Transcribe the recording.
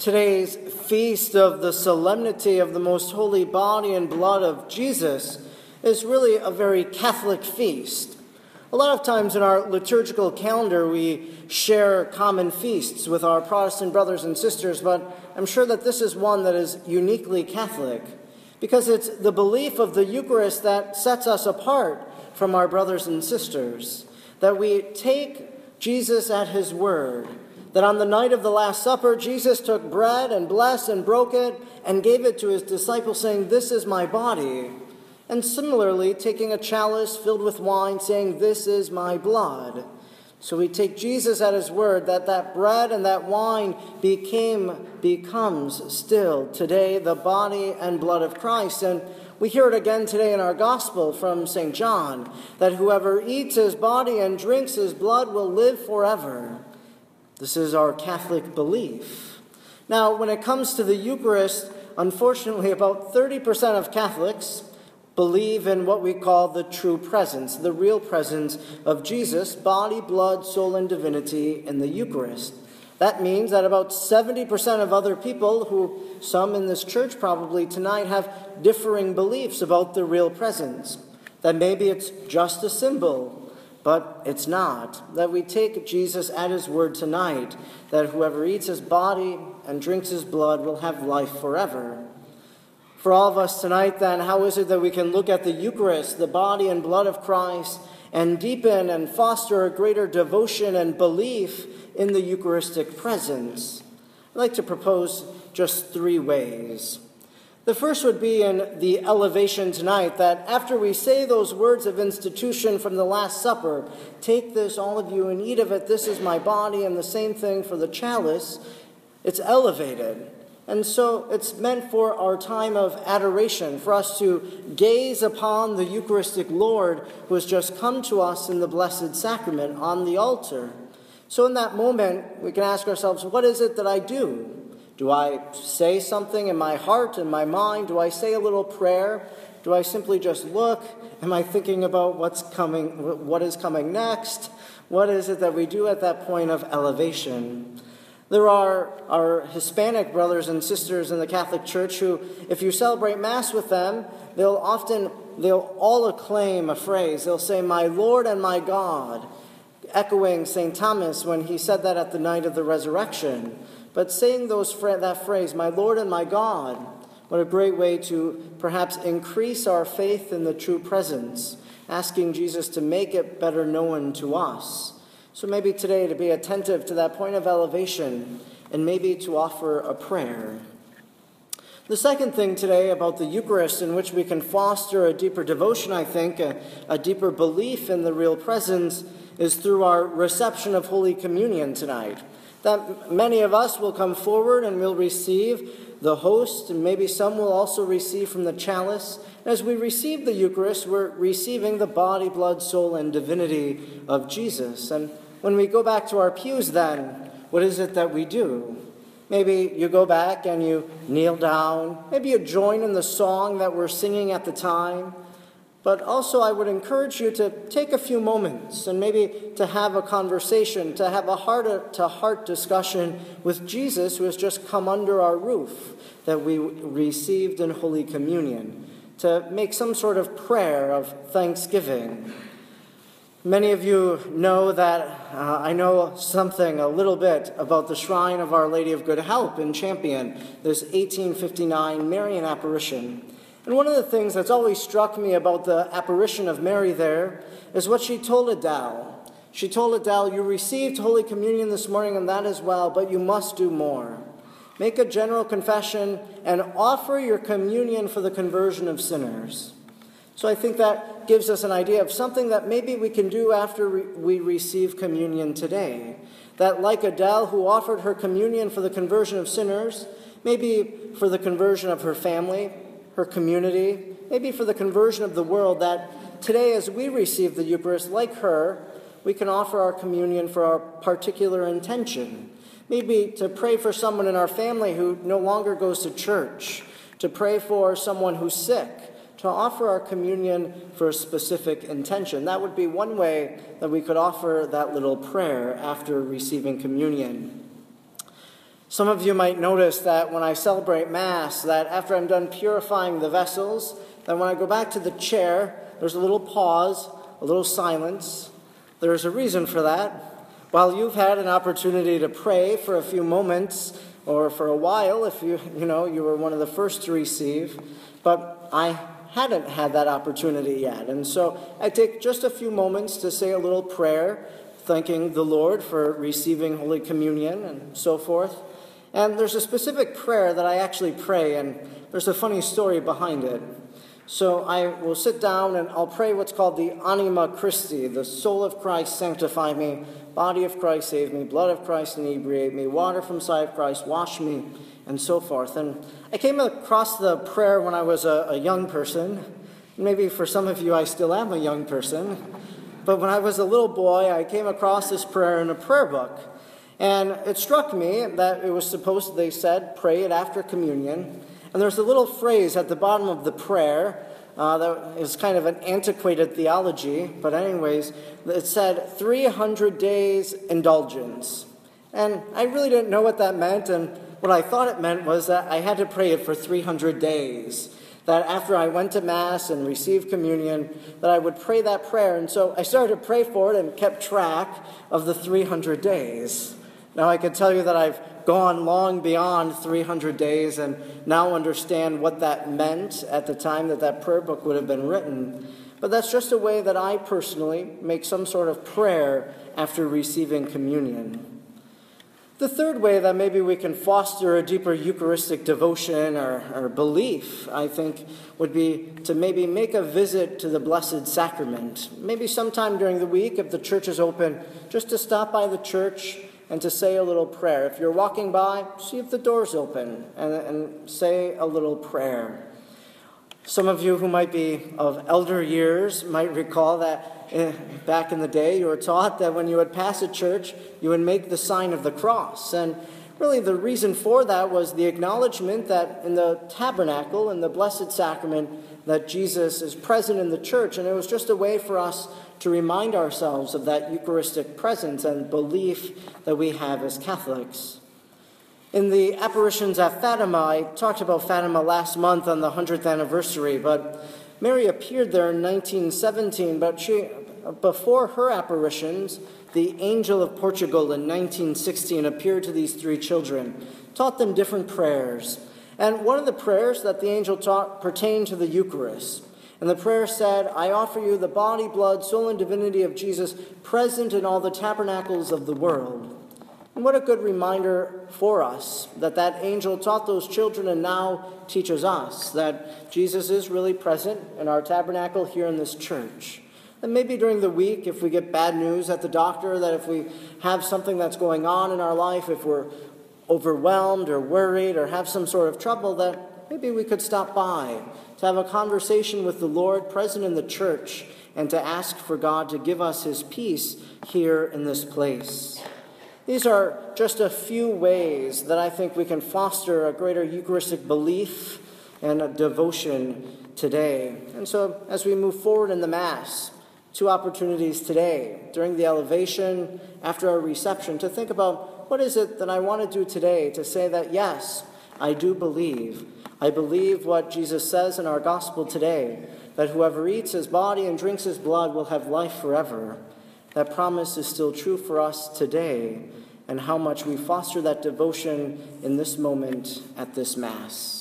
Today's feast of the solemnity of the most holy body and blood of Jesus is really a very Catholic feast. A lot of times in our liturgical calendar, we share common feasts with our Protestant brothers and sisters, but I'm sure that this is one that is uniquely Catholic because it's the belief of the Eucharist that sets us apart from our brothers and sisters. That we take Jesus at his word. That on the night of the Last Supper, Jesus took bread and blessed and broke it and gave it to his disciples, saying, This is my body. And similarly, taking a chalice filled with wine, saying, This is my blood. So we take Jesus at his word that that bread and that wine became becomes still today the body and blood of Christ and we hear it again today in our gospel from St. John that whoever eats his body and drinks his blood will live forever. This is our Catholic belief. Now, when it comes to the Eucharist, unfortunately, about 30% of Catholics believe in what we call the true presence, the real presence of Jesus, body, blood, soul, and divinity in the Eucharist. That means that about 70% of other people, who some in this church probably tonight, have differing beliefs about the real presence. That maybe it's just a symbol, but it's not. That we take Jesus at his word tonight, that whoever eats his body and drinks his blood will have life forever. For all of us tonight, then, how is it that we can look at the Eucharist, the body and blood of Christ, and deepen and foster a greater devotion and belief in the Eucharistic presence? I'd like to propose just three ways. The first would be in the elevation tonight that after we say those words of institution from the Last Supper, take this, all of you, and eat of it, this is my body, and the same thing for the chalice, it's elevated. And so it's meant for our time of adoration, for us to gaze upon the Eucharistic Lord who has just come to us in the Blessed Sacrament on the altar. So in that moment, we can ask ourselves, what is it that I do? Do I say something in my heart, in my mind? Do I say a little prayer? Do I simply just look? Am I thinking about what's coming, what is coming next? What is it that we do at that point of elevation? There are our Hispanic brothers and sisters in the Catholic Church who, if you celebrate Mass with them, they'll often, they'll all acclaim a phrase. They'll say, My Lord and my God, echoing St. Thomas when he said that at the night of the resurrection. But saying those, that phrase, My Lord and my God, what a great way to perhaps increase our faith in the true presence, asking Jesus to make it better known to us. So maybe today to be attentive to that point of elevation and maybe to offer a prayer. The second thing today about the Eucharist, in which we can foster a deeper devotion, I think, a, a, deeper belief in the real presence, is through our reception of Holy Communion tonight. That many of us will come forward and will receive the host, and maybe some will also receive from the chalice. As we receive the Eucharist, we're receiving the body, blood, soul, and divinity of Jesus. And when we go back to our pews, then, what is it that we do? Maybe you go back and you kneel down. Maybe you join in the song that we're singing at the time. But also, I would encourage you to take a few moments and maybe to have a conversation, to have a heart to heart discussion with Jesus, who has just come under our roof that we received in Holy Communion to make some sort of prayer of thanksgiving. Many of you know that uh, I know something a little bit about the Shrine of Our Lady of Good Help in Champion, this 1859 Marian apparition. And one of the things that's always struck me about the apparition of Mary there is what she told Adele. She told Adele, You received Holy Communion this morning, and that as well, but you must do more. Make a general confession and offer your communion for the conversion of sinners. So I think that gives us an idea of something that maybe we can do after we receive communion today. That, like Adele, who offered her communion for the conversion of sinners, maybe for the conversion of her family, her community, maybe for the conversion of the world, that today, as we receive the Eucharist, like her, we can offer our communion for our particular intention. Maybe to pray for someone in our family who no longer goes to church, to pray for someone who's sick, to offer our communion for a specific intention. That would be one way that we could offer that little prayer after receiving communion. Some of you might notice that when I celebrate Mass, that after I'm done purifying the vessels, that when I go back to the chair, there's a little pause, a little silence. There's a reason for that. While you've had an opportunity to pray for a few moments or for a while, if you, you know, you were one of the first to receive, but I hadn't had that opportunity yet. And so I take just a few moments to say a little prayer, thanking the Lord for receiving Holy Communion and so forth. And there's a specific prayer that I actually pray, and there's a funny story behind it. So I will sit down and I'll pray what's called the Anima Christi, the soul of Christ sanctify me, body of Christ save me, blood of Christ inebriate me, water from side of Christ wash me, and so forth. And I came across the prayer when I was a, a young person. Maybe for some of you, I still am a young person. But when I was a little boy, I came across this prayer in a prayer book. And it struck me that it was supposed, they said, pray it after communion. And there's a little phrase at the bottom of the prayer uh, that is kind of an antiquated theology, but, anyways, it said 300 days indulgence. And I really didn't know what that meant, and what I thought it meant was that I had to pray it for 300 days. That after I went to Mass and received communion, that I would pray that prayer. And so I started to pray for it and kept track of the 300 days. Now, I can tell you that I've gone long beyond 300 days and now understand what that meant at the time that that prayer book would have been written. But that's just a way that I personally make some sort of prayer after receiving communion. The third way that maybe we can foster a deeper Eucharistic devotion or, or, belief, I think, would be to maybe make a visit to the Blessed Sacrament. Maybe sometime during the week, if the church is open, just to stop by the church and to say a little prayer. If you're walking by, see if the door's open and, and say a little prayer. Some of you who might be of elder years might recall that eh, back in the day you were taught that when you would pass a church, you would make the sign of the cross. And really, the reason for that was the acknowledgement that in the tabernacle, in the Blessed Sacrament, that Jesus is present in the church. And it was just a way for us to remind ourselves of that Eucharistic presence and belief that we have as Catholics. In the apparitions at Fatima, I talked about Fatima last month on the 100th anniversary, but Mary appeared there in 1917, but she, before her apparitions, the angel of Portugal in 1916 appeared to these three children, taught them different prayers. And one of the prayers that the angel taught pertained to the Eucharist. And the prayer said, I offer you the body, blood, soul, and divinity of Jesus present in all the tabernacles of the world. And what a good reminder for us that that angel taught those children and now teaches us that Jesus is really present in our tabernacle here in this church. And maybe during the week, if we get bad news at the doctor, that if we have something that's going on in our life, if we're overwhelmed or worried or have some sort of trouble, that maybe we could stop by to have a conversation with the Lord present in the church, and to ask for God to give us his peace here in this place. These are just a few ways that I think we can foster a greater Eucharistic belief and a devotion today. And so, as we move forward in the Mass, two opportunities today, during the elevation, after our reception, to think about what is it that I want to do today to say that, yes, I do believe I believe what Jesus says in our gospel today that whoever eats his body and drinks his blood will have life forever. That promise is still true for us today, and how much we foster that devotion in this moment at this Mass.